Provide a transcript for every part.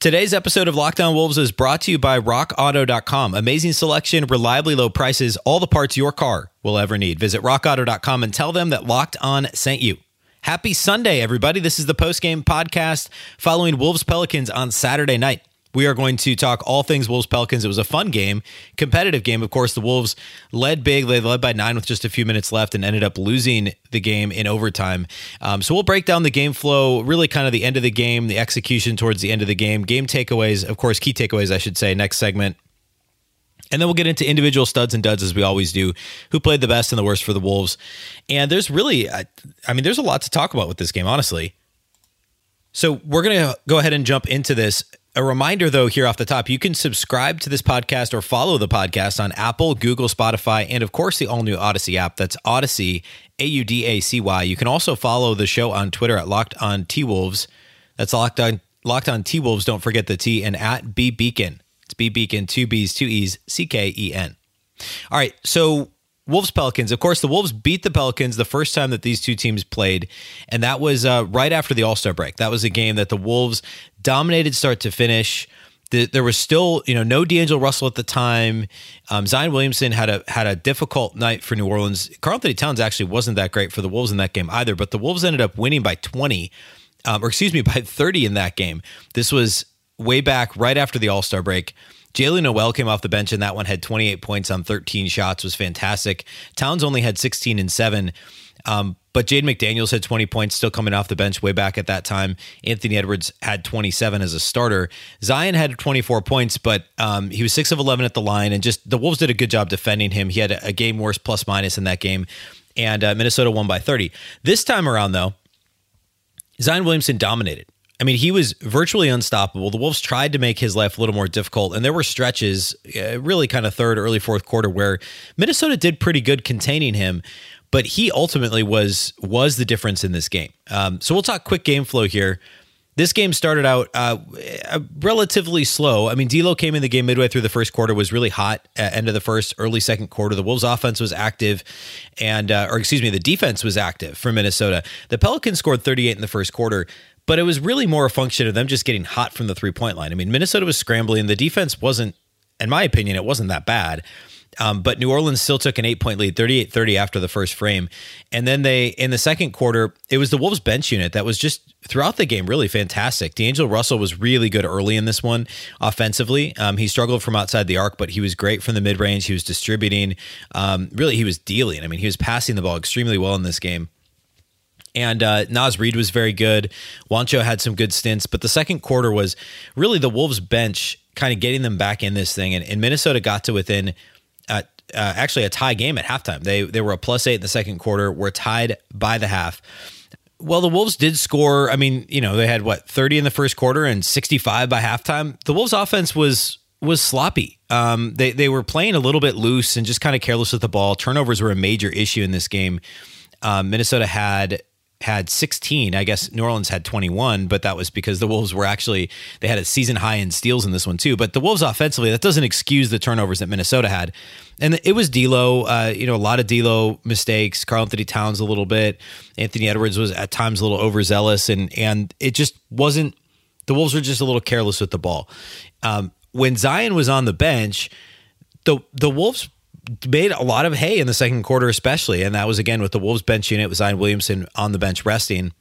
Today's episode of Locked On Wolves is brought to you by RockAuto.com. Amazing selection, reliably low prices, all the parts your car will ever need. Visit RockAuto.com and tell them that Locked On sent you. Happy Sunday, everybody. This is the post-game podcast following Wolves Pelicans on Saturday night. We are going to talk all things Wolves Pelicans. It was a fun game, competitive game. Of course, the Wolves led big. They led by nine with just a few minutes left and ended up losing the game in overtime. Um, so we'll break down the game flow, really kind of the end of the game, the execution towards the end of the game, game takeaways, of course, key takeaways, I should say, next segment. And then we'll get into individual studs and duds as we always do, who played the best and the worst for the Wolves. And there's really, I mean, there's a lot to talk about with this game, honestly. So we're going to go ahead and jump into this. A reminder, though, here off the top, you can subscribe to this podcast or follow the podcast on Apple, Google, Spotify, and of course the all new Audacy app. That's Audacy, A U D A C Y. You can also follow the show on Twitter at Locked On T Wolves. That's Locked On Locked On T Wolves. Don't forget the T and at B Beecken. It's B Beecken, two B's, two E's, C K E N. All right, so Wolves Pelicans. Of course, the Wolves beat the Pelicans the first time that these two teams played, and that was uh, right after the All Star break. That was a game that the Wolves dominated start to finish. The, there was still, you know, no D'Angelo Russell at the time. Um, Zion Williamson had a had a difficult night for New Orleans. Karl-Anthony Towns actually wasn't that great for the Wolves in that game either. But the Wolves ended up winning by twenty, um, or excuse me, by thirty in that game. This was way back right after the All Star break. Jaylen Nowell came off the bench and that one had 28 points on 13 shots, was fantastic. Towns only had 16 and 7. Um, but Jaden McDaniels had 20 points still coming off the bench way back at that time. Anthony Edwards had 27 as a starter. Zion had 24 points, but um, he was 6 of 11 at the line. And just the Wolves did a good job defending him. He had a, a game worse plus minus in that game. And uh, Minnesota won by 30. This time around, though, Zion Williamson dominated. I mean, he was virtually unstoppable. The Wolves tried to make his life a little more difficult, and there were stretches, uh, really kind of third, early fourth quarter, where Minnesota did pretty good containing him. But he ultimately was was the difference in this game. Um, so we'll talk quick game flow here. This game started out uh, relatively slow. I mean, D'Lo came in the game midway through the first quarter, was really hot at end of the first, early second quarter. The Wolves' offense was active, and uh, or excuse me, the defense was active for Minnesota. The Pelicans scored 38 in the first quarter but it was really more a function of them just getting hot from the three point line. I mean, Minnesota was scrambling. The defense wasn't, in my opinion, it wasn't that bad. Um, but New Orleans still took an eight point lead, 38 30 after the first frame. And then they, in the second quarter, it was the Wolves bench unit that was just throughout the game really fantastic. D'Angelo Russell was really good early in this one offensively. Um, he struggled from outside the arc, but he was great from the mid range. He was distributing. Um, really, he was dealing. I mean, he was passing the ball extremely well in this game. And uh, Naz Reid was very good. Juancho had some good stints, but the second quarter was really the Wolves bench kind of getting them back in this thing. And, and Minnesota got to within uh, uh, actually a tie game at halftime. They they were a plus eight in the second quarter. Were tied by the half. Well, the Wolves did score. I mean, you know, they had what thirty in the first quarter and sixty five by halftime. The Wolves' offense was was sloppy. Um, they they were playing a little bit loose and just kind of careless with the ball. Turnovers were a major issue in this game. Um, Minnesota had had 16. I guess New Orleans had 21, but that was because the Wolves were actually they had a season high in steals in this one too. But the Wolves offensively, that doesn't excuse the turnovers that Minnesota had, and it was D'Lo. Uh, you know, a lot of D'Lo mistakes. Karl-Anthony Towns a little bit. Anthony Edwards was at times a little overzealous, and and it just wasn't. The Wolves were just a little careless with the ball. Um, when Zion was on the bench, the the Wolves made a lot of hay in the second quarter, especially. And that was again with the Wolves bench unit with Zion Williamson on the bench resting.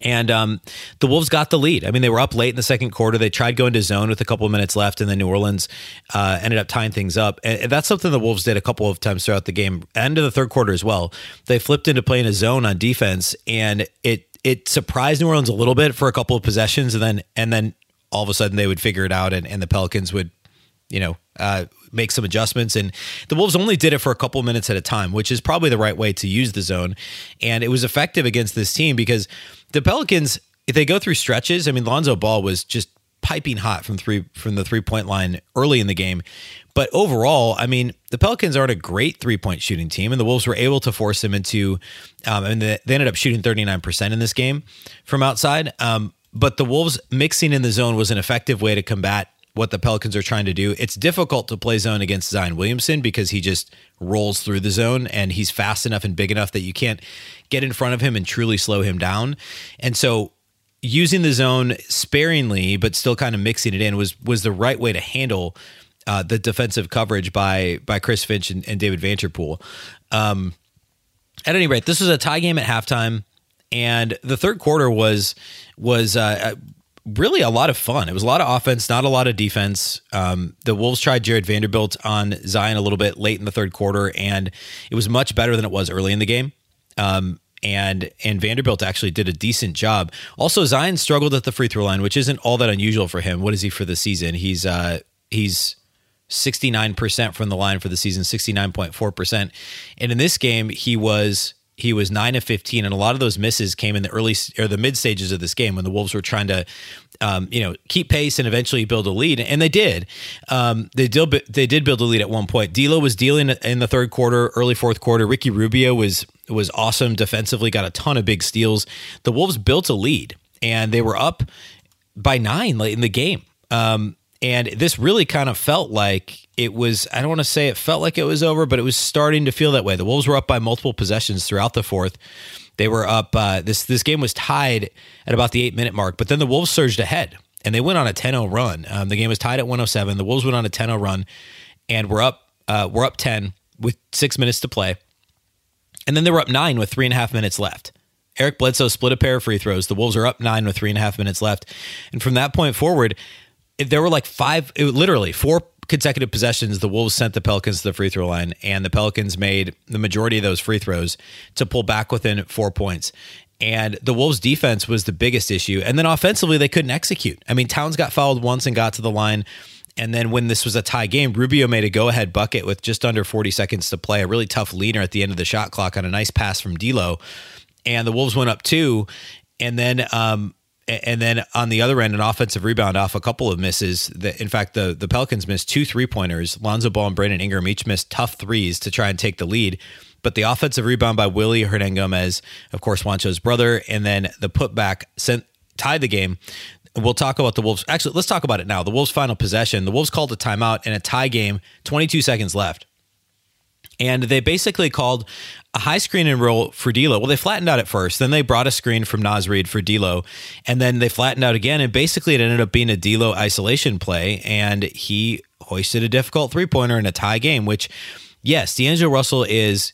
And um, the Wolves got the lead. I mean, they were up late in the second quarter. They tried going to zone with a couple of minutes left, and then New Orleans uh, ended up tying things up. And that's something the Wolves did a couple of times throughout the game, end of the third quarter as well. They flipped into playing a zone on defense, and it it surprised New Orleans a little bit for a couple of possessions, and then and then all of a sudden they would figure it out, and, and the Pelicans would, you know, uh, make some adjustments. And the Wolves only did it for a couple minutes at a time, which is probably the right way to use the zone. And it was effective against this team because the Pelicans, if they go through stretches, I mean, Lonzo Ball was just piping hot from three from the three point line early in the game. But overall, I mean, the Pelicans aren't a great three point shooting team, and the Wolves were able to force them into, um, and they ended up shooting 39% in this game from outside. Um, but the Wolves mixing in the zone was an effective way to combat what the Pelicans are trying to do. It's difficult to play zone against Zion Williamson because he just rolls through the zone and he's fast enough and big enough that you can't get in front of him and truly slow him down. And so using the zone sparingly but still kind of mixing it in was was the right way to handle uh, the defensive coverage by by Chris Finch and, and David Vanterpool. Um, at any rate, this was a tie game at halftime, and the third quarter was was uh, uh, really a lot of fun. It was a lot of offense, not a lot of defense. Um, the Wolves tried Jarred Vanderbilt on Zion a little bit late in the third quarter, and it was much better than it was early in the game. Um, and and Vanderbilt actually did a decent job. Also, Zion struggled at the free throw line, which isn't all that unusual for him. What is he for the season? He's uh, he's 69% from the line for the season, 69.4%. And in this game, he was he was 9 of 15 and a lot of those misses came in the early or the mid stages of this game when the Wolves were trying to um, you know, keep pace and eventually build a lead, and they did. Um, they did. They did build a lead at one point. D'Lo was dealing in the third quarter, early fourth quarter. Ricky Rubio was was awesome defensively, got a ton of big steals. The Wolves built a lead, and they were up by nine late in the game. Um, and this really kind of felt like it was, I don't want to say it felt like it was over, but it was starting to feel that way. The Wolves were up by multiple possessions throughout the fourth. They were up, uh, this, this game was tied at about the eight minute mark, but then the Wolves surged ahead and they went on a 10 0 run. Um, the game was tied at 107. The Wolves went on a 10 0 run and we're up, uh, we're up 10 with six minutes to play. And then they were up nine with three and a half minutes left. Eric Bledsoe split a pair of free throws. The Wolves are up nine with three and a half minutes left. And from that point forward, there were like five, it, literally four consecutive possessions. The Wolves sent the Pelicans to the free throw line, and the Pelicans made the majority of those free throws to pull back within four points. And the Wolves' defense was the biggest issue. And then offensively, they couldn't execute. I mean, Towns got fouled once and got to the line. And then when this was a tie game, Rubio made a go ahead bucket with just under 40 seconds to play, a really tough leaner at the end of the shot clock on a nice pass from D'Lo. And the Wolves went up two. And then um, and then on the other end, an offensive rebound off a couple of misses. That in fact, the the Pelicans missed two three pointers. Lonzo Ball and Brandon Ingram each missed tough threes to try and take the lead. But the offensive rebound by Willy Hernangomez, of course, Juancho's brother, and then the putback sent tied the game. We'll talk about the Wolves. Actually, let's talk about it now. The Wolves' final possession. The Wolves called a timeout in a tie game. Twenty two seconds left. And they basically called a high screen and roll for D'Lo. Well, they flattened out at first. Then they brought a screen from Naz Reid for D'Lo, and then they flattened out again. And basically, it ended up being a D'Lo isolation play, and he hoisted a difficult three pointer in a tie game. Which, yes, D'Angelo Russell is.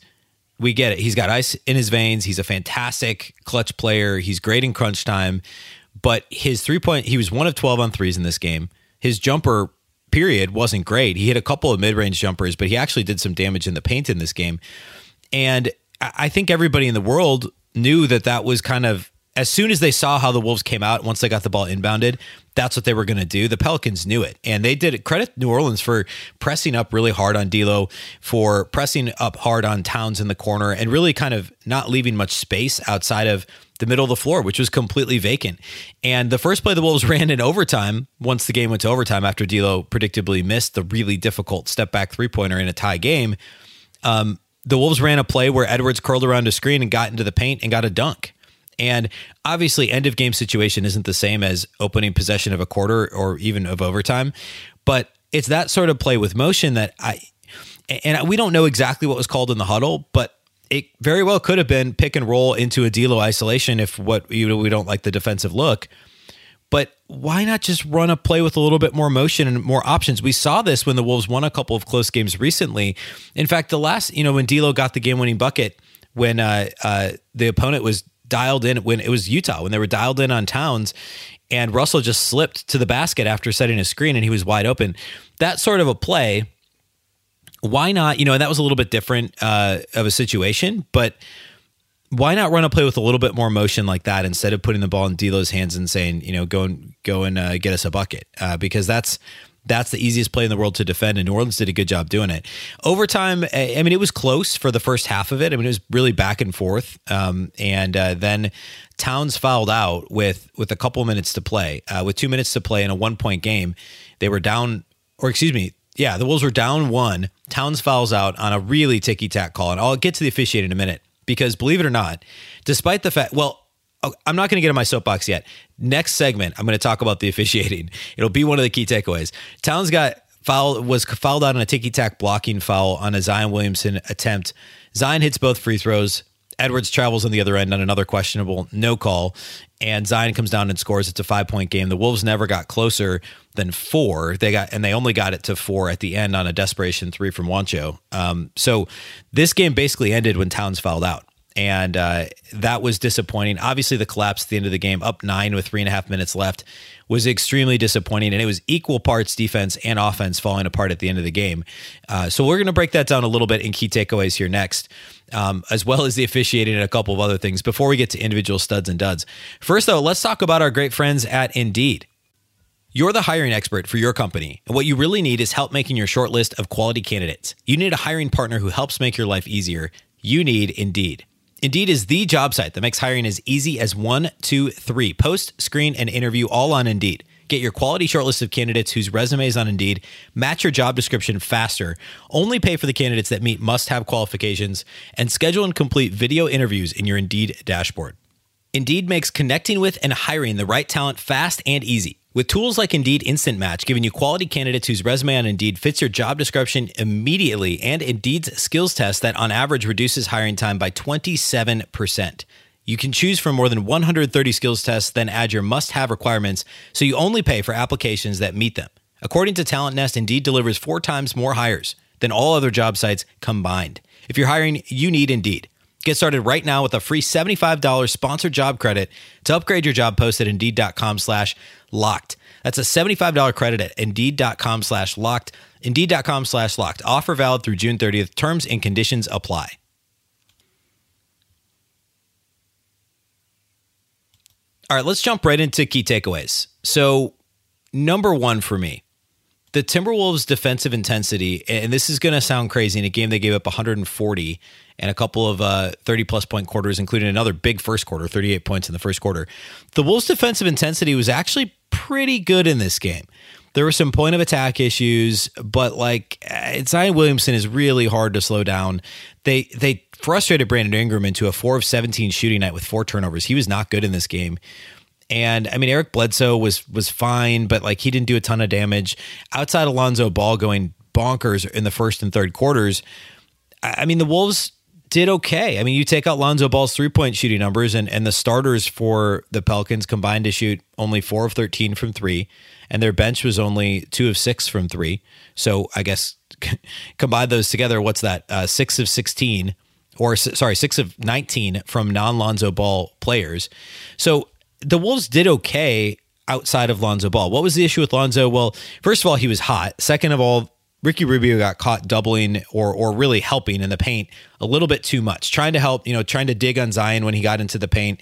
We get it. He's got ice in his veins. He's a fantastic clutch player. He's great in crunch time. But his three point, he was one of 12 on threes in this game. His jumper period wasn't great. He hit a couple of mid range jumpers, but he actually did some damage in the paint in this game. And I think everybody in the world knew that that was kind of as soon as they saw how the Wolves came out once they got the ball inbounded, that's what they were going to do. The Pelicans knew it, and they did it. Credit New Orleans for pressing up really hard on D'Lo, for pressing up hard on Towns in the corner, and really kind of not leaving much space outside of the middle of the floor, which was completely vacant. And the first play the Wolves ran in overtime, once the game went to overtime after D'Lo predictably missed the really difficult step back three pointer in a tie game. Um, the Wolves ran a play where Edwards curled around a screen and got into the paint and got a dunk. And obviously, end of game situation isn't the same as opening possession of a quarter or even of overtime, but it's that sort of play with motion that I, and we don't know exactly what was called in the huddle, but it very well could have been pick and roll into a D'Lo isolation if what you know we don't like the defensive look. But why not just run a play with a little bit more motion and more options? We saw this when the Wolves won a couple of close games recently. In fact, the last, you know, when D'Lo got the game-winning bucket, when uh, uh, the opponent was dialed in, when it was Utah, when they were dialed in on Towns, and Russell just slipped to the basket after setting a screen and he was wide open. That sort of a play, why not? You know, that was a little bit different uh, of a situation, but why not run a play with a little bit more motion like that instead of putting the ball in D'Lo's hands and saying, you know, go and go and uh, get us a bucket? Uh, because that's that's the easiest play in the world to defend, and New Orleans did a good job doing it. Overtime, I mean, it was close for the first half of it. I mean, it was really back and forth, um, and uh, then Towns fouled out with with a couple minutes to play. Uh, with two minutes to play in a one point game, they were down, or excuse me, yeah, the Wolves were down one. Towns fouls out on a really ticky tack call, and I'll get to the officiating in a minute because believe it or not, despite the fact, well, Oh, I'm not going to get in my soapbox yet. Next segment, I'm going to talk about the officiating. It'll be one of the key takeaways. Towns got foul was fouled out on a ticky tack blocking foul on a Zion Williamson attempt. Zion hits both free throws. Edwards travels on the other end on another questionable no call, and Zion comes down and scores. It's a five point game. The Wolves never got closer than four. They got and they only got it to four at the end on a desperation three from Juancho. Um, so this game basically ended when Towns fouled out and uh, that was disappointing. Obviously, the collapse at the end of the game, up nine with three and a half minutes left, was extremely disappointing, and it was equal parts defense and offense falling apart at the end of the game. Uh, so we're going to break that down a little bit in key takeaways here next, um, as well as the officiating and a couple of other things before we get to individual studs and duds. First, though, let's talk about our great friends at Indeed. You're the hiring expert for your company, and what you really need is help making your short list of quality candidates. You need a hiring partner who helps make your life easier. You need Indeed. Indeed is the job site that makes hiring as easy as one, two, three. Post, screen, and interview all on Indeed. Get your quality shortlist of candidates whose resumes on Indeed match your job description faster. Only pay for the candidates that meet must have qualifications and schedule and complete video interviews in your Indeed dashboard. Indeed makes connecting with and hiring the right talent fast and easy. With tools like Indeed Instant Match, giving you quality candidates whose resume on Indeed fits your job description immediately, and Indeed's skills test that on average reduces hiring time by 27%. You can choose from more than 130 skills tests, then add your must have requirements so you only pay for applications that meet them. According to Talent Nest, Indeed delivers four times more hires than all other job sites combined. If you're hiring, you need Indeed. Get started right now with a free $75 sponsored job credit to upgrade your job post at Indeed.com slash locked. That's a $75 credit at Indeed.com slash locked. Indeed.com slash locked. Offer valid through June 30th. Terms and conditions apply. All right, let's jump right into key takeaways. So, number one for me, the Timberwolves' defensive intensity, and this is going to sound crazy in a game they gave up 140 and a couple of uh, 30 plus point quarters, including another big first quarter, 38 points in the first quarter. The Wolves' defensive intensity was actually pretty good in this game. There were some point of attack issues, but like uh, Zion Williamson is really hard to slow down. They they frustrated Brandon Ingram into a four of 17 shooting night with four turnovers. He was not good in this game. And I mean, Eric Bledsoe was was fine, but like he didn't do a ton of damage. Outside Alonzo Ball going bonkers in the first and third quarters. I mean, the Wolves did okay. I mean, you take out Lonzo Ball's three point shooting numbers, and, and the starters for the Pelicans combined to shoot only four of 13 from three, and their bench was only two of six from three. So I guess combine those together, what's that? Uh, six of 16, or sorry, six of 19 from non Lonzo Ball players. So the Wolves did okay outside of Lonzo Ball. What was the issue with Lonzo? Well, first of all, he was hot. Second of all, Ricky Rubio got caught doubling or or really helping in the paint a little bit too much, trying to help, you know, trying to dig on Zion when he got into the paint.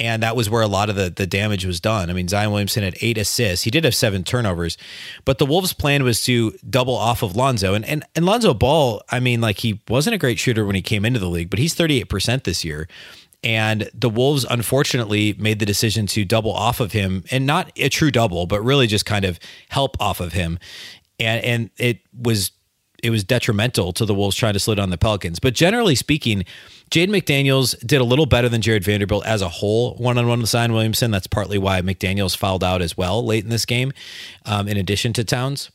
And that was where a lot of the, the damage was done. I mean, Zion Williamson had eight assists. He did have seven turnovers, but the Wolves' plan was to double off of Lonzo. And, and, and Lonzo Ball, I mean, like he wasn't a great shooter when he came into the league, but he's 38% this year. And the Wolves, unfortunately, made the decision to double off of him and not a true double, but really just kind of help off of him and and it was it was detrimental to the Wolves trying to slow down the Pelicans. But generally speaking, Jaden McDaniels did a little better than Jarred Vanderbilt as a whole, one on one with Zion Williamson. That's partly why McDaniels fouled out as well late in this game, um, in addition to Towns.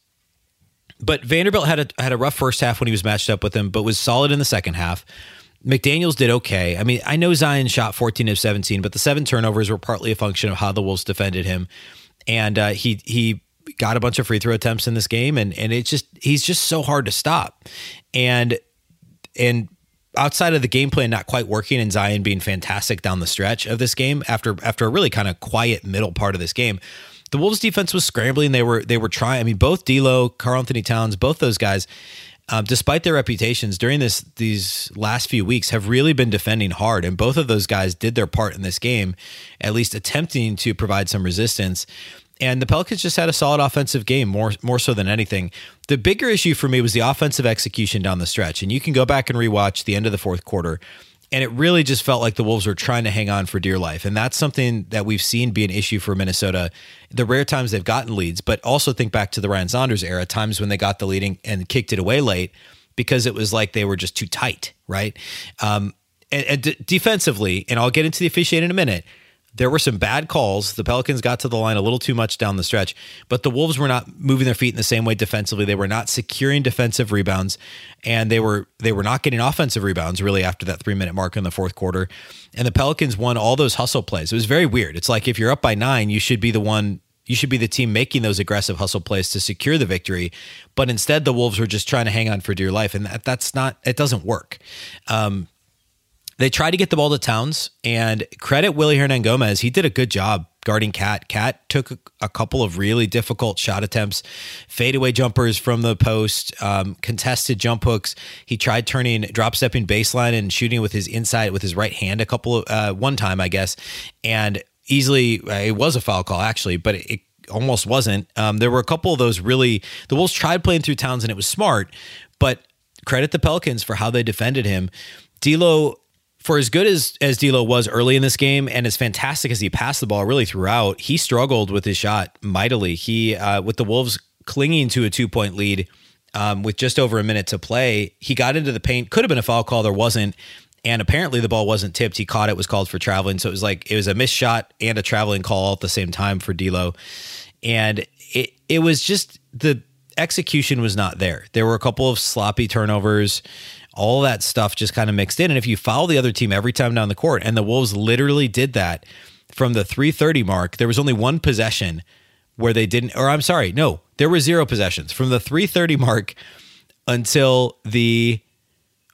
But Vanderbilt had a had a rough first half when he was matched up with him, but was solid in the second half. McDaniels did okay. I mean, I know Zion shot 14 of 17, but the seven turnovers were partly a function of how the Wolves defended him, and uh, he he got a bunch of free throw attempts in this game, and and it's just he's just so hard to stop, and and outside of the game plan not quite working and Zion being fantastic down the stretch of this game after after a really kind of quiet middle part of this game. The Wolves defense was scrambling. They were they were trying. I mean, both D'Lo, Karl-Anthony Towns, both those guys, um, despite their reputations during this these last few weeks, have really been defending hard. And both of those guys did their part in this game, at least attempting to provide some resistance. And the Pelicans just had a solid offensive game, more more so than anything. The bigger issue for me was the offensive execution down the stretch. And you can go back and rewatch the end of the fourth quarter. And it really just felt like the Wolves were trying to hang on for dear life. And that's something that we've seen be an issue for Minnesota the rare times they've gotten leads, but also think back to the Ryan Saunders era, times when they got the leading and kicked it away late because it was like they were just too tight, right? Um, and, and d- defensively, and I'll get into the officiating in a minute there were some bad calls. The Pelicans got to the line a little too much down the stretch, but the Wolves were not moving their feet in the same way defensively. They were not securing defensive rebounds, and they were they were not getting offensive rebounds really after that three minute mark in the fourth quarter. And the Pelicans won all those hustle plays. It was very weird. It's like if you're up by nine, you should be the one. You should be the team making those aggressive hustle plays to secure the victory, but instead the Wolves were just trying to hang on for dear life, and that, that's not. It doesn't work. Um, they tried to get the ball to Towns, and credit Willy Hernangomez. He did a good job guarding Cat. Cat took a, a, couple of really difficult shot attempts, fadeaway jumpers from the post, um, contested jump hooks. He tried turning, drop stepping baseline and shooting with his inside with his right hand a couple of uh, one time, I guess, and easily uh, it was a foul call actually, but it, it almost wasn't. Um, there were a couple of those really. The Wolves tried playing through Towns, and it was smart, but credit the Pelicans for how they defended him. D'Lo for as good as as D'Lo was early in this game, and as fantastic as he passed the ball really throughout, he struggled with his shot mightily. He uh, with the Wolves clinging to a two point lead um, with just over a minute to play, he got into the paint. Could have been a foul call, there wasn't, and apparently the ball wasn't tipped. He caught it, was called for traveling, so it was like it was a missed shot and a traveling call all at the same time for D'Lo, and it it was just the execution was not there. There were a couple of sloppy turnovers all that stuff just kind of mixed in. And if you follow the other team every time down the court, and the Wolves literally did that from the 330 mark, there was only one possession where they didn't, or I'm sorry, no, there were zero possessions from the 330 mark until the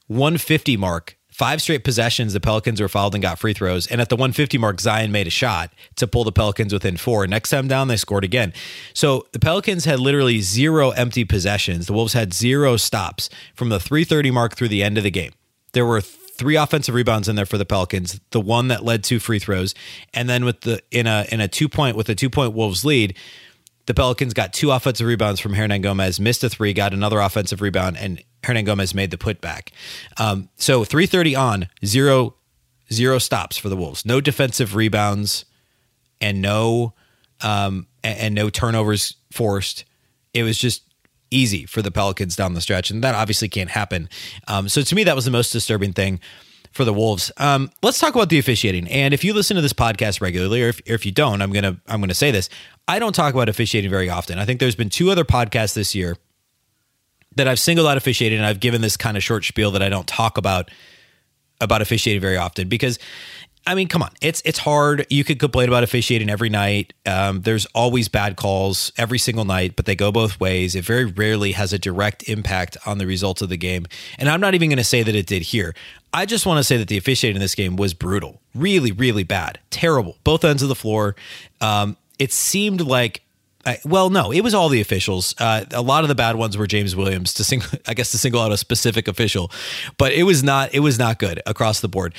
150 mark five straight possessions, the Pelicans were fouled and got free throws. And at the 150 mark, Zion made a shot to pull the Pelicans within four. Next time down, they scored again. So the Pelicans had literally zero empty possessions. The Wolves had zero stops from the 330 mark through the end of the game. There were three offensive rebounds in there for the Pelicans, the one that led to free throws, and then with the in a in a two point with a two point Wolves lead, the Pelicans got two offensive rebounds from Hernangomez, missed a three, got another offensive rebound, and Hernangomez made the putback. Um, so 330 on, zero, zero stops for the Wolves. No defensive rebounds and no um, and, and no turnovers forced. It was just easy for the Pelicans down the stretch, and that obviously can't happen. Um, so to me, that was the most disturbing thing for the Wolves. Um, let's talk about the officiating. And if you listen to this podcast regularly, or if, or if you don't, I'm gonna I'm gonna say this. I don't talk about officiating very often. I think there's been two other podcasts this year that I've singled out officiating, and I've given this kind of short spiel that I don't talk about about officiating very often because I mean, come on, it's it's hard. You could complain about officiating every night. Um, there's always bad calls every single night, but they go both ways. It very rarely has a direct impact on the results of the game. And I'm not even going to say that it did here. I just want to say that the officiating in this game was brutal, really, really bad, terrible, both ends of the floor. Um, it seemed like well, no, it was all the officials. Uh, a lot of the bad ones were James Williams to sing, I guess, to single out a specific official, but it was not, it was not good across the board.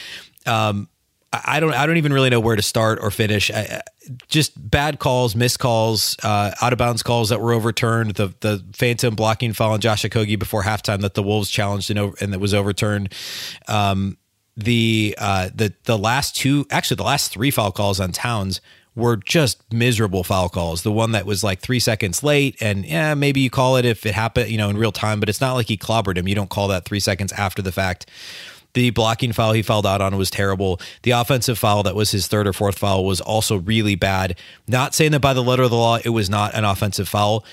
Um, I don't I don't even really know where to start or finish. I, just bad calls, missed calls, uh, out of bounds calls that were overturned. The the phantom blocking foul on Josh Okogie before halftime that the Wolves challenged and, over, and that was overturned. Um, the uh, the the last two, actually the last three foul calls on Towns were just miserable foul calls. The one that was like three seconds late, and yeah, maybe you call it if it happened, you know, in real time, but it's not like he clobbered him. You don't call that three seconds after the fact. The blocking foul he fouled out on was terrible. The offensive foul that was his third or fourth foul was also really bad. Not saying that by the letter of the law, it was not an offensive foul,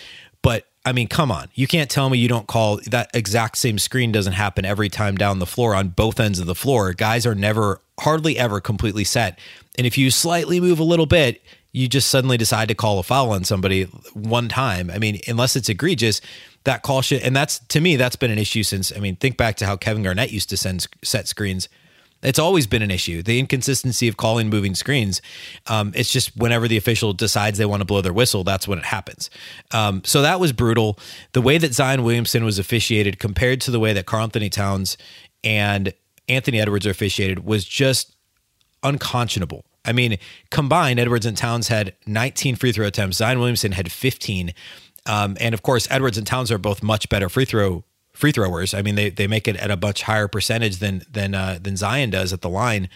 but I mean, come on. You can't tell me you don't call that exact same screen doesn't happen every time down the floor on both ends of the floor. Guys are never, hardly ever completely set. And if you slightly move a little bit, you just suddenly decide to call a foul on somebody one time. I mean, unless it's egregious, that call should, and that's to me, that's been an issue since. I mean, think back to how Kevin Garnett used to send set screens. It's always been an issue. The inconsistency of calling moving screens. Um, it's just whenever the official decides they want to blow their whistle, that's when it happens. Um, so that was brutal. The way that Zion Williamson was officiated compared to the way that Karl-Anthony Towns and Anthony Edwards are officiated was just unconscionable. I mean, combined, Edwards and Towns had 19 free throw attempts. Zion Williamson had 15. Um, and of course, Edwards and Towns are both much better free throw free throwers. I mean, they they make it at a much higher percentage than than uh, than Zion does at the line.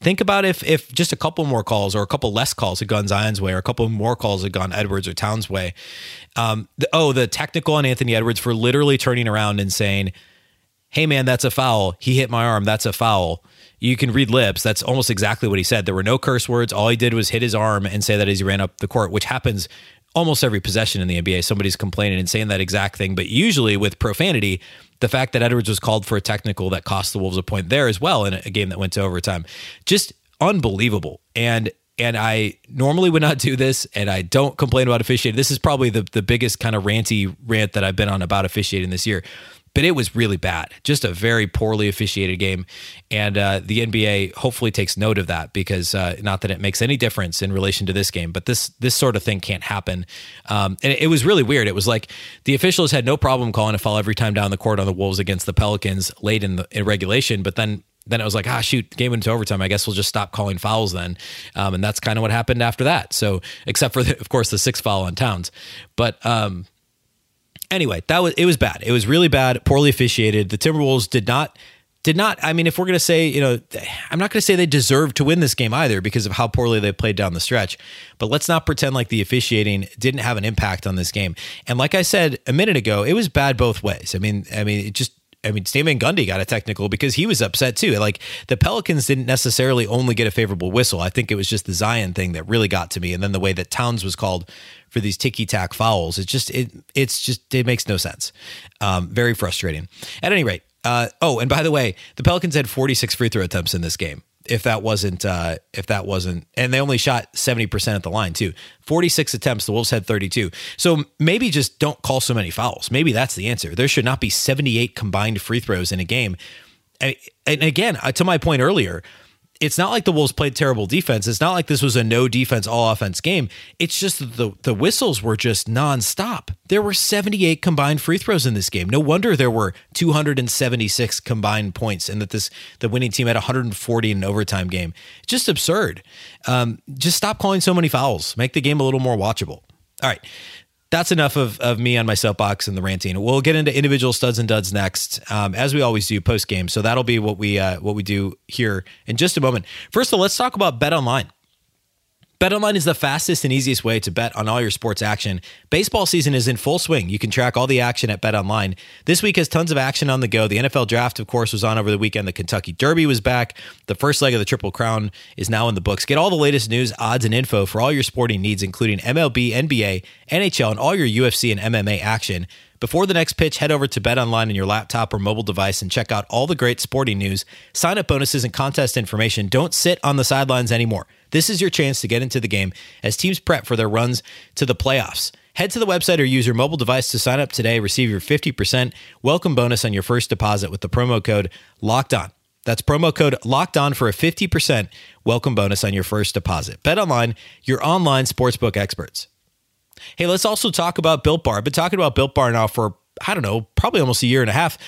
Think about if if just a couple more calls or a couple less calls had gone Zion's way or a couple more calls had gone Edwards or Towns' way. Um, the, oh, the technical on Anthony Edwards for literally turning around and saying, "Hey man, that's a foul. He hit my arm. That's a foul." You can read lips. That's almost exactly what he said. There were no curse words. All he did was hit his arm and say that as he ran up the court, which happens almost every possession in the NBA. Somebody's complaining and saying that exact thing. But usually with profanity, the fact that Edwards was called for a technical that cost the Wolves a point there as well in a game that went to overtime, just unbelievable. And and I normally would not do this, and I don't complain about officiating. This is probably the the biggest kind of ranty rant that I've been on about officiating this year but it was really bad. Just a very poorly officiated game. And uh, the NBA hopefully takes note of that because uh, not that it makes any difference in relation to this game, but this this sort of thing can't happen. Um, and it, it, was really weird. It was like the officials had no problem calling a foul every time down the court on the Wolves against the Pelicans late in the in regulation, but then then it was like, ah, shoot, game went into overtime. I guess we'll just stop calling fouls then. Um, and that's kind of what happened after that. So, except for, the, of course, the six foul on Towns. But um, anyway, that was it was bad. It was really bad, poorly officiated. The Timberwolves did not did not I mean if we're going to say, you know, I'm not going to say they deserved to win this game either because of how poorly they played down the stretch. But let's not pretend like the officiating didn't have an impact on this game. And like I said a minute ago, it was bad both ways. I mean, I mean, it just I mean, Stan Van Gundy got a technical because he was upset too. Like the Pelicans didn't necessarily only get a favorable whistle. I think it was just the Zion thing that really got to me, and then the way that Towns was called for these ticky tack fouls. It's just it it's just it makes no sense. Um, very frustrating. At any rate, uh, oh, and by the way, the Pelicans had 46 free throw attempts in this game. If that wasn't uh, if that wasn't, and they only shot 70 percent at the line too. 46 attempts. The Wolves had 32. So maybe just don't call so many fouls. Maybe that's the answer. There should not be 78 combined free throws in a game. And again, uh, to my point earlier, it's not like the Wolves played terrible defense. It's not like this was a no defense, all offense game. It's just the the whistles were just nonstop. There were 78 combined free throws in this game. No wonder there were 276 combined points, and that this the winning team had 140 in an overtime game. Just absurd. Um, just stop calling so many fouls. Make the game a little more watchable. All right that's enough of, of me on my soapbox and the ranting. We'll get into individual studs and duds next, um, as we always do post game. So that'll be what we uh, what we do here in just a moment. First of all, let's talk about Bet Online. BetOnline is the fastest and easiest way to bet on all your sports action. Baseball season is in full swing. You can track all the action at BetOnline. This week has tons of action on the go. The NFL draft, of course, was on over the weekend. The Kentucky Derby was back. The first leg of the Triple Crown is now in the books. Get all the latest news, odds, and info for all your sporting needs, including MLB, NBA, NHL, and all your UFC and MMA action. Before the next pitch, head over to BetOnline on your laptop or mobile device and check out all the great sporting news, sign up bonuses, and contest information. Don't sit on the sidelines anymore. This is your chance to get into the game as teams prep for their runs to the playoffs. Head to the website or use your mobile device to sign up today. Receive your 50% welcome bonus on your first deposit with the promo code LOCKED ON. That's promo code LOCKED ON for a 50% welcome bonus on your first deposit. Bet online, your online sportsbook experts. Hey, let's also talk about Built Bar. I've been talking about Built Bar now for, I don't know, probably almost a year and a half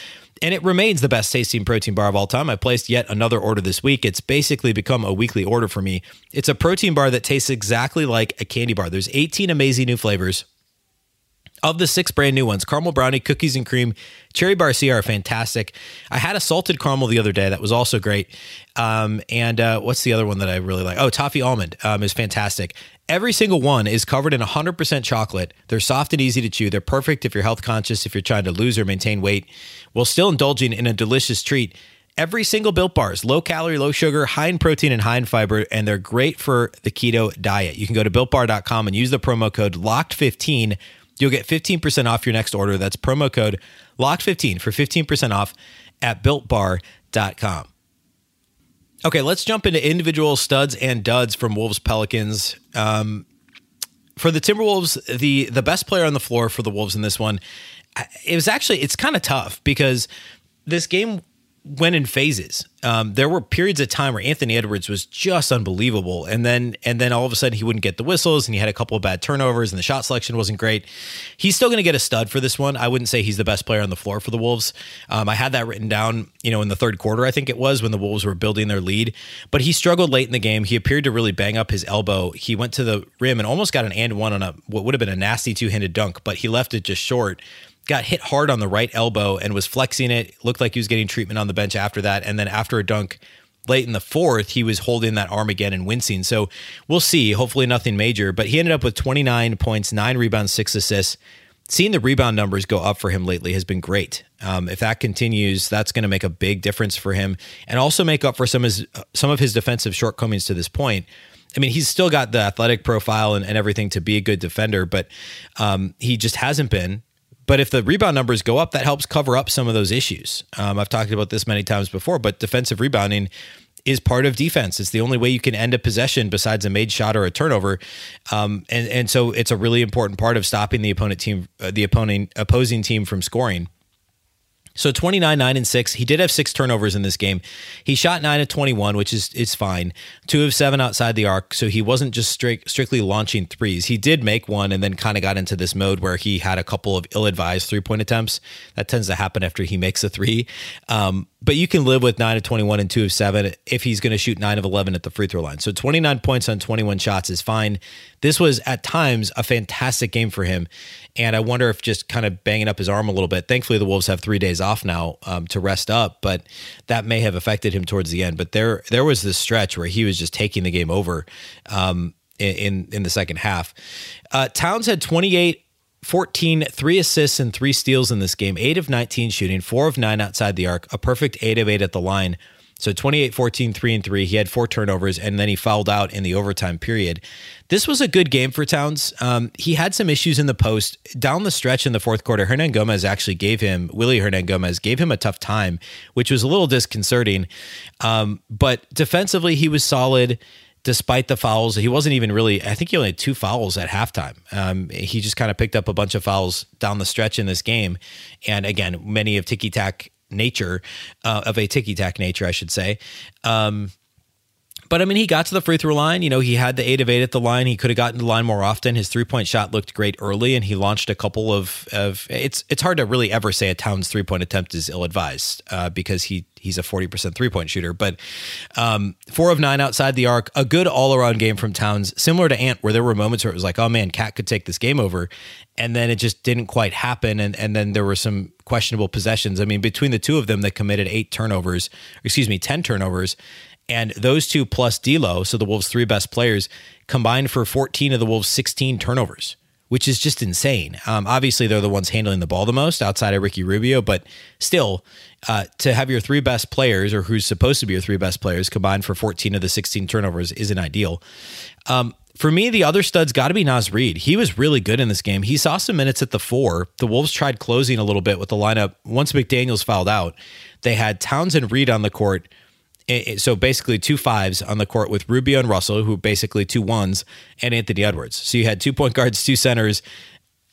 and it remains the best tasting protein bar of all time. I placed yet another order this week. It's basically become a weekly order for me. It's a protein bar that tastes exactly like a candy bar. There's 18 amazing new flavors. Of the six brand new ones, caramel brownie, cookies and cream, cherry barcia are fantastic. I had a salted caramel the other day that was also great. Um, and uh, what's the other one that I really like? Oh, toffee almond um, is fantastic. Every single one is covered in 100% chocolate. They're soft and easy to chew. They're perfect if you're health conscious, if you're trying to lose or maintain weight, while still indulging in a delicious treat. Every single built bar is low calorie, low sugar, high in protein, and high in fiber, and they're great for the keto diet. You can go to builtbar.com and use the promo code LOCKED15. You'll get 15% off your next order. That's promo code LOCK15 for 15% off at builtbar.com. Okay, let's jump into individual studs and duds from Wolves Pelicans. Um, for the Timberwolves, the the best player on the floor for the Wolves in this one, it was actually it's kind of tough because this game went in phases. Um, there were periods of time where Anthony Edwards was just unbelievable, and then and then all of a sudden he wouldn't get the whistles, and he had a couple of bad turnovers, and the shot selection wasn't great. He's still going to get a stud for this one. I wouldn't say he's the best player on the floor for the Wolves. Um, I had that written down, you know, in the third quarter, I think it was when the Wolves were building their lead, but he struggled late in the game. He appeared to really bang up his elbow. He went to the rim and almost got an and one on a what would have been a nasty two handed dunk, but he left it just short got hit hard on the right elbow and was flexing it. Looked like he was getting treatment on the bench after that. And then after a dunk late in the fourth, he was holding that arm again and wincing. So we'll see. Hopefully nothing major. But he ended up with 29 points, nine rebounds, six assists. Seeing the rebound numbers go up for him lately has been great. Um, if that continues, that's going to make a big difference for him, and also make up for some of his, some of his defensive shortcomings to this point. I mean, he's still got the athletic profile and, and everything to be a good defender, but um, he just hasn't been but if the rebound numbers go up, that helps cover up some of those issues. Um, I've talked about this many times before, but defensive rebounding is part of defense. It's the only way you can end a possession besides a made shot or a turnover, um, and and so it's a really important part of stopping the opponent team, uh, the opponent opposing team from scoring. So 29, 9, and 6. He did have six turnovers in this game. He shot 9 of 21, which is is fine. Two of seven outside the arc. So he wasn't just strict, strictly launching threes. He did make one and then kind of got into this mode where he had a couple of ill advised three point attempts. That tends to happen after he makes a three. Um, but you can live with 9 of 21 and 2 of 7 if he's going to shoot 9 of 11 at the free throw line. So 29 points on 21 shots is fine. This was at times a fantastic game for him. And I wonder if just kind of banging up his arm a little bit. Thankfully, the Wolves have three days off now um, to rest up, but that may have affected him towards the end. But there, there was this stretch where he was just taking the game over um, in in the second half. Uh, Towns had 28 14, three assists and three steals in this game, eight of 19 shooting, four of nine outside the arc, a perfect eight of eight at the line. So 28, 14, three and three. He had four turnovers and then he fouled out in the overtime period. This was a good game for Towns. Um, he had some issues in the post down the stretch in the fourth quarter. Hernangomez actually gave him, Willy Hernangomez gave him a tough time, which was a little disconcerting. Um, but defensively, he was solid despite the fouls. He wasn't even really, I think he only had two fouls at halftime. Um, he just kind of picked up a bunch of fouls down the stretch in this game. And again, many of ticky tack nature, uh, of a ticky tack nature, I should say. Um, but I mean, he got to the free throw line. You know, he had the eight of eight at the line. He could have gotten to the line more often. His three point shot looked great early, and he launched a couple of of. It's it's hard to really ever say a Towns three point attempt is ill advised uh, because he he's a forty percent three point shooter. But um, four of nine outside the arc, a good all around game from Towns, similar to Ant, where there were moments where it was like, oh man, Cat could take this game over, and then it just didn't quite happen, and and then there were some questionable possessions. I mean, between the two of them, they committed eight turnovers, excuse me, ten turnovers and those two plus D'Lo, so the Wolves' three best players, combined for 14 of the Wolves' 16 turnovers, which is just insane. Um, obviously, they're the ones handling the ball the most outside of Ricky Rubio, but still, uh, to have your three best players, or who's supposed to be your three best players, combined for 14 of the 16 turnovers isn't ideal. Um, for me, the other stud's got to be Naz Reid. He was really good in this game. He saw some minutes at the four. The Wolves tried closing a little bit with the lineup. Once McDaniels fouled out, they had Towns and Reid on the court so basically two fives on the court with Rubio and Russell, who basically two ones, and Anthony Edwards. So you had two point guards, two centers,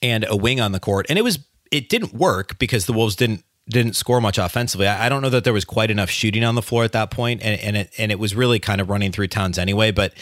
and a wing on the court, and it was it didn't work because the Wolves didn't didn't score much offensively. I, I, don't know that there was quite enough shooting on the floor at that point, and, and it and it was really kind of running through Towns anyway. But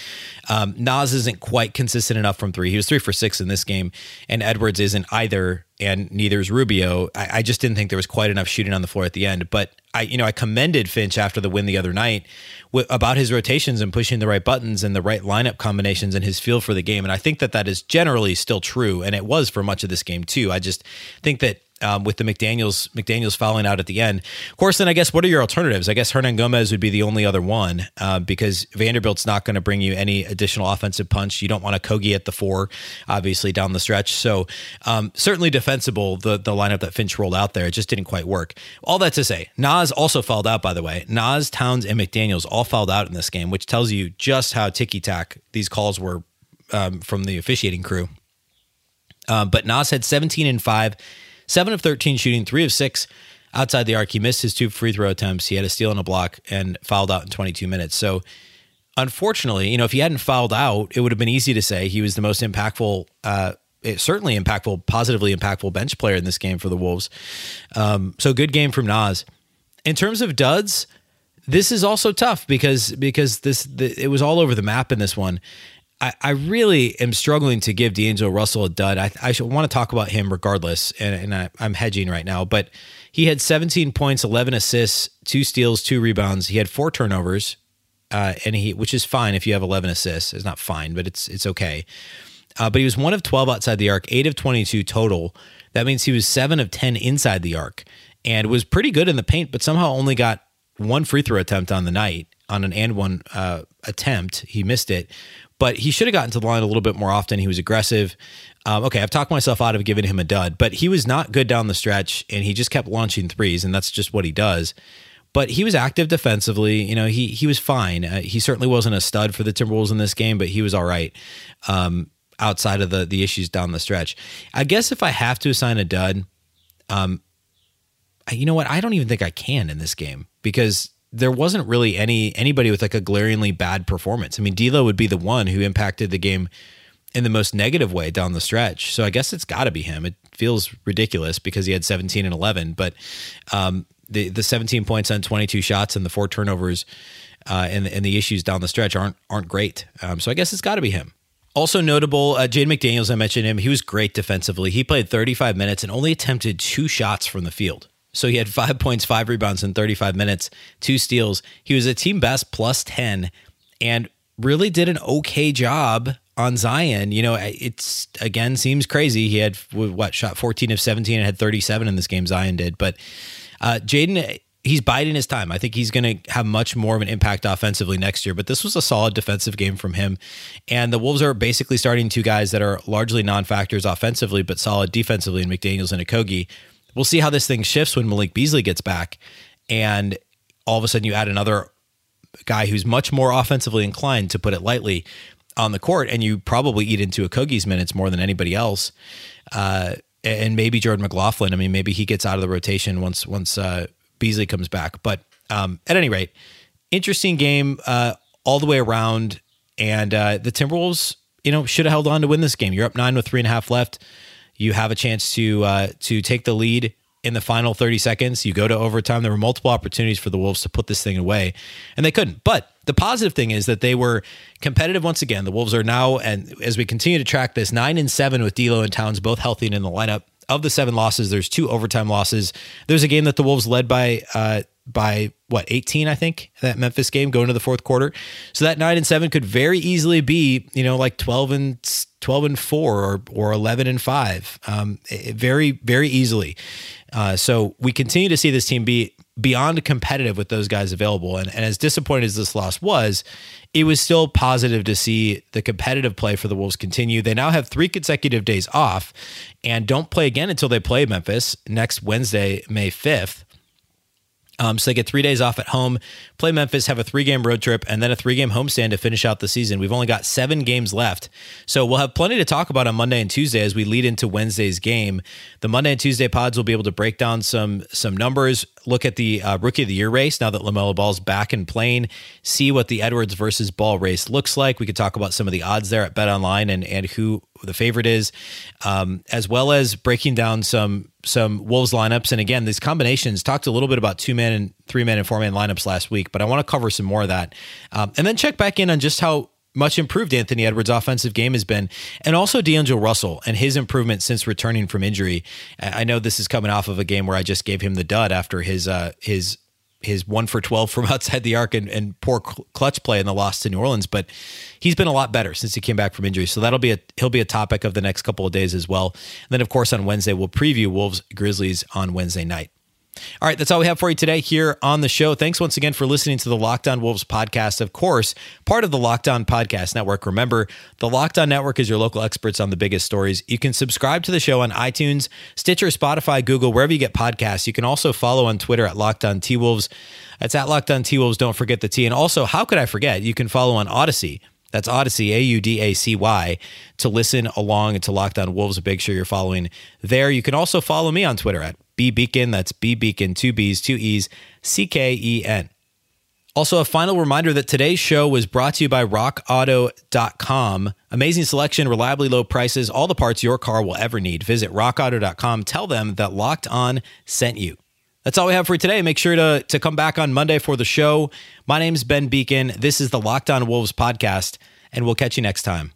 um, Naz isn't quite consistent enough from three. He was three for six in this game, and Edwards isn't either, and neither is Rubio. I, I just didn't think there was quite enough shooting on the floor at the end. But I, you know, I commended Finch after the win the other night w- about his rotations and pushing the right buttons and the right lineup combinations and his feel for the game. And I think that that is generally still true, and it was for much of this game too. I just think that um, with the McDaniels McDaniels fouling out at the end. Of course, then I guess what are your alternatives? I guess Hernangomez would be the only other one uh, because Vanderbilt's not going to bring you any additional offensive punch. You don't want Okogie at the four, obviously down the stretch. So um, certainly defensible the the lineup that Finch rolled out there. It just didn't quite work. All that to say, Naz also fouled out. By the way, Naz, Towns and McDaniels all fouled out in this game, which tells you just how ticky tack these calls were um, from the officiating crew. Um, but Naz had 17 and five Seven of 13 shooting, three of six outside the arc. He missed his two free throw attempts. He had a steal and a block and fouled out in 22 minutes. So, unfortunately, you know, if he hadn't fouled out, it would have been easy to say he was the most impactful, uh, certainly impactful, positively impactful bench player in this game for the Wolves. Um, so, good game from Naz. In terms of duds, this is also tough because because this the, it was all over the map in this one. I, I really am struggling to give D'Angelo Russell a dud. I, I want to talk about him regardless, and, and I, I'm hedging right now. But he had 17 points, 11 assists, two steals, two rebounds. He had four turnovers, uh, and he which is fine if you have 11 assists. It's not fine, but it's it's okay. Uh, but he was one of 12 outside the arc, eight of 22 total. That means he was seven of 10 inside the arc, and was pretty good in the paint, but somehow only got one free throw attempt on the night on an and one uh, attempt. He missed it, but he should have gotten to the line a little bit more often. He was aggressive. Um, okay, I've talked myself out of giving him a dud, but he was not good down the stretch, and he just kept launching threes, and that's just what he does. But he was active defensively. You know, he he was fine. Uh, he certainly wasn't a stud for the Timberwolves in this game, but he was all right. Um, outside of the the issues down the stretch, I guess if I have to assign a dud, um, you know what? I don't even think I can in this game because there wasn't really any anybody with like a glaringly bad performance. I mean, D'Lo would be the one who impacted the game in the most negative way down the stretch. So I guess it's got to be him. It feels ridiculous because he had 17 and 11, but um, the the 17 points on 22 shots and the four turnovers uh, and and the issues down the stretch aren't aren't great. Um, so I guess it's got to be him. Also notable, uh, Jaden McDaniels. I mentioned him. He was great defensively. He played 35 minutes and only attempted two shots from the field. So he had five points, five rebounds in 35 minutes, two steals. He was a team best plus 10 and really did an okay job on Zion. You know, it's again seems crazy. He had what shot 14 of 17 and had 37 in this game. Zion did, but uh, Jaden. He's biding his time. I think he's going to have much more of an impact offensively next year, but this was a solid defensive game from him. And the Wolves are basically starting two guys that are largely non factors offensively, but solid defensively in McDaniels and Okogie we'll see how this thing shifts when Malik Beasley gets back. And all of a sudden you add another guy who's much more offensively inclined, to put it lightly, on the court, and you probably eat into Okogie's minutes more than anybody else. Uh, and maybe Jordan McLaughlin. I mean, maybe he gets out of the rotation once once uh, Beasley comes back. But um, at any rate, interesting game uh, all the way around. And uh, the Timberwolves, you know, should have held on to win this game. You're up nine with three and a half left. You have a chance to uh, to take the lead in the final 30 seconds. You go to overtime. There were multiple opportunities for the Wolves to put this thing away, and they couldn't. But the positive thing is that they were competitive once again. The Wolves are now, and as we continue to track this, nine and seven with D'Lo and Towns both healthy and in the lineup. Of the seven losses, there's two overtime losses. There's a game that the Wolves led by uh, by what 18 i think that memphis game going to the fourth quarter so that 9 and 7 could very easily be you know like 12 and 12 and 4 or, or 11 and 5 um, very very easily. Uh, so we continue to see this team be beyond competitive with those guys available. And, and as disappointed as this loss was it was still positive to see the competitive play for the wolves continue. They now have three consecutive days off and don't play again until they play memphis next wednesday may 5th um, so they get three days off at home, play Memphis, have a three game road trip, and then a three game homestand to finish out the season. We've only got seven games left. So we'll have plenty to talk about on Monday and Tuesday as we lead into Wednesday's game. The Monday and Tuesday pods will be able to break down some some numbers, look at the uh, rookie of the year race now that LaMelo Ball's back and playing, see what the Edwards versus Ball race looks like. We could talk about some of the odds there at Bet Online and, and who the favorite is, um, as well as breaking down some some Wolves lineups. And again, these combinations talked a little bit about two man and three man and four man lineups last week, but I want to cover some more of that. Um, and then check back in on just how much improved Anthony Edwards' offensive game has been, and also D'Angelo Russell and his improvement since returning from injury. I know this is coming off of a game where I just gave him the dud after his uh, his his one for 12 from outside the arc and, and poor clutch play in the loss to New Orleans, but he's been a lot better since he came back from injury. So that'll be a, he'll be a topic of the next couple of days as well. And then of course on Wednesday, we'll preview Wolves Grizzlies on Wednesday night. All right, that's all we have for you today here on the show. Thanks once again for listening to the Locked On Wolves podcast. Of course, part of the Locked On Podcast Network. Remember, the Locked On Network is your local experts on the biggest stories. You can subscribe to the show on iTunes, Stitcher, Spotify, Google, wherever you get podcasts. You can also follow on Twitter at Locked On T Wolves. That's at Locked On T Wolves. Don't forget the T. And also, how could I forget? You can follow on Audacy. That's Audacy, A U D A C Y, to listen along to Locked On Wolves. Make sure you're following there. You can also follow me on Twitter at B Beecken. That's B Beecken, two B's, two E's, C K E N. Also, a final reminder that today's show was brought to you by rockauto.com. Amazing selection, reliably low prices, all the parts your car will ever need. Visit rockauto.com. Tell them that Locked On sent you. That's all we have for today. Make sure to, to come back on Monday for the show. My name's Ben Beecken. This is the Locked On Wolves podcast, and we'll catch you next time.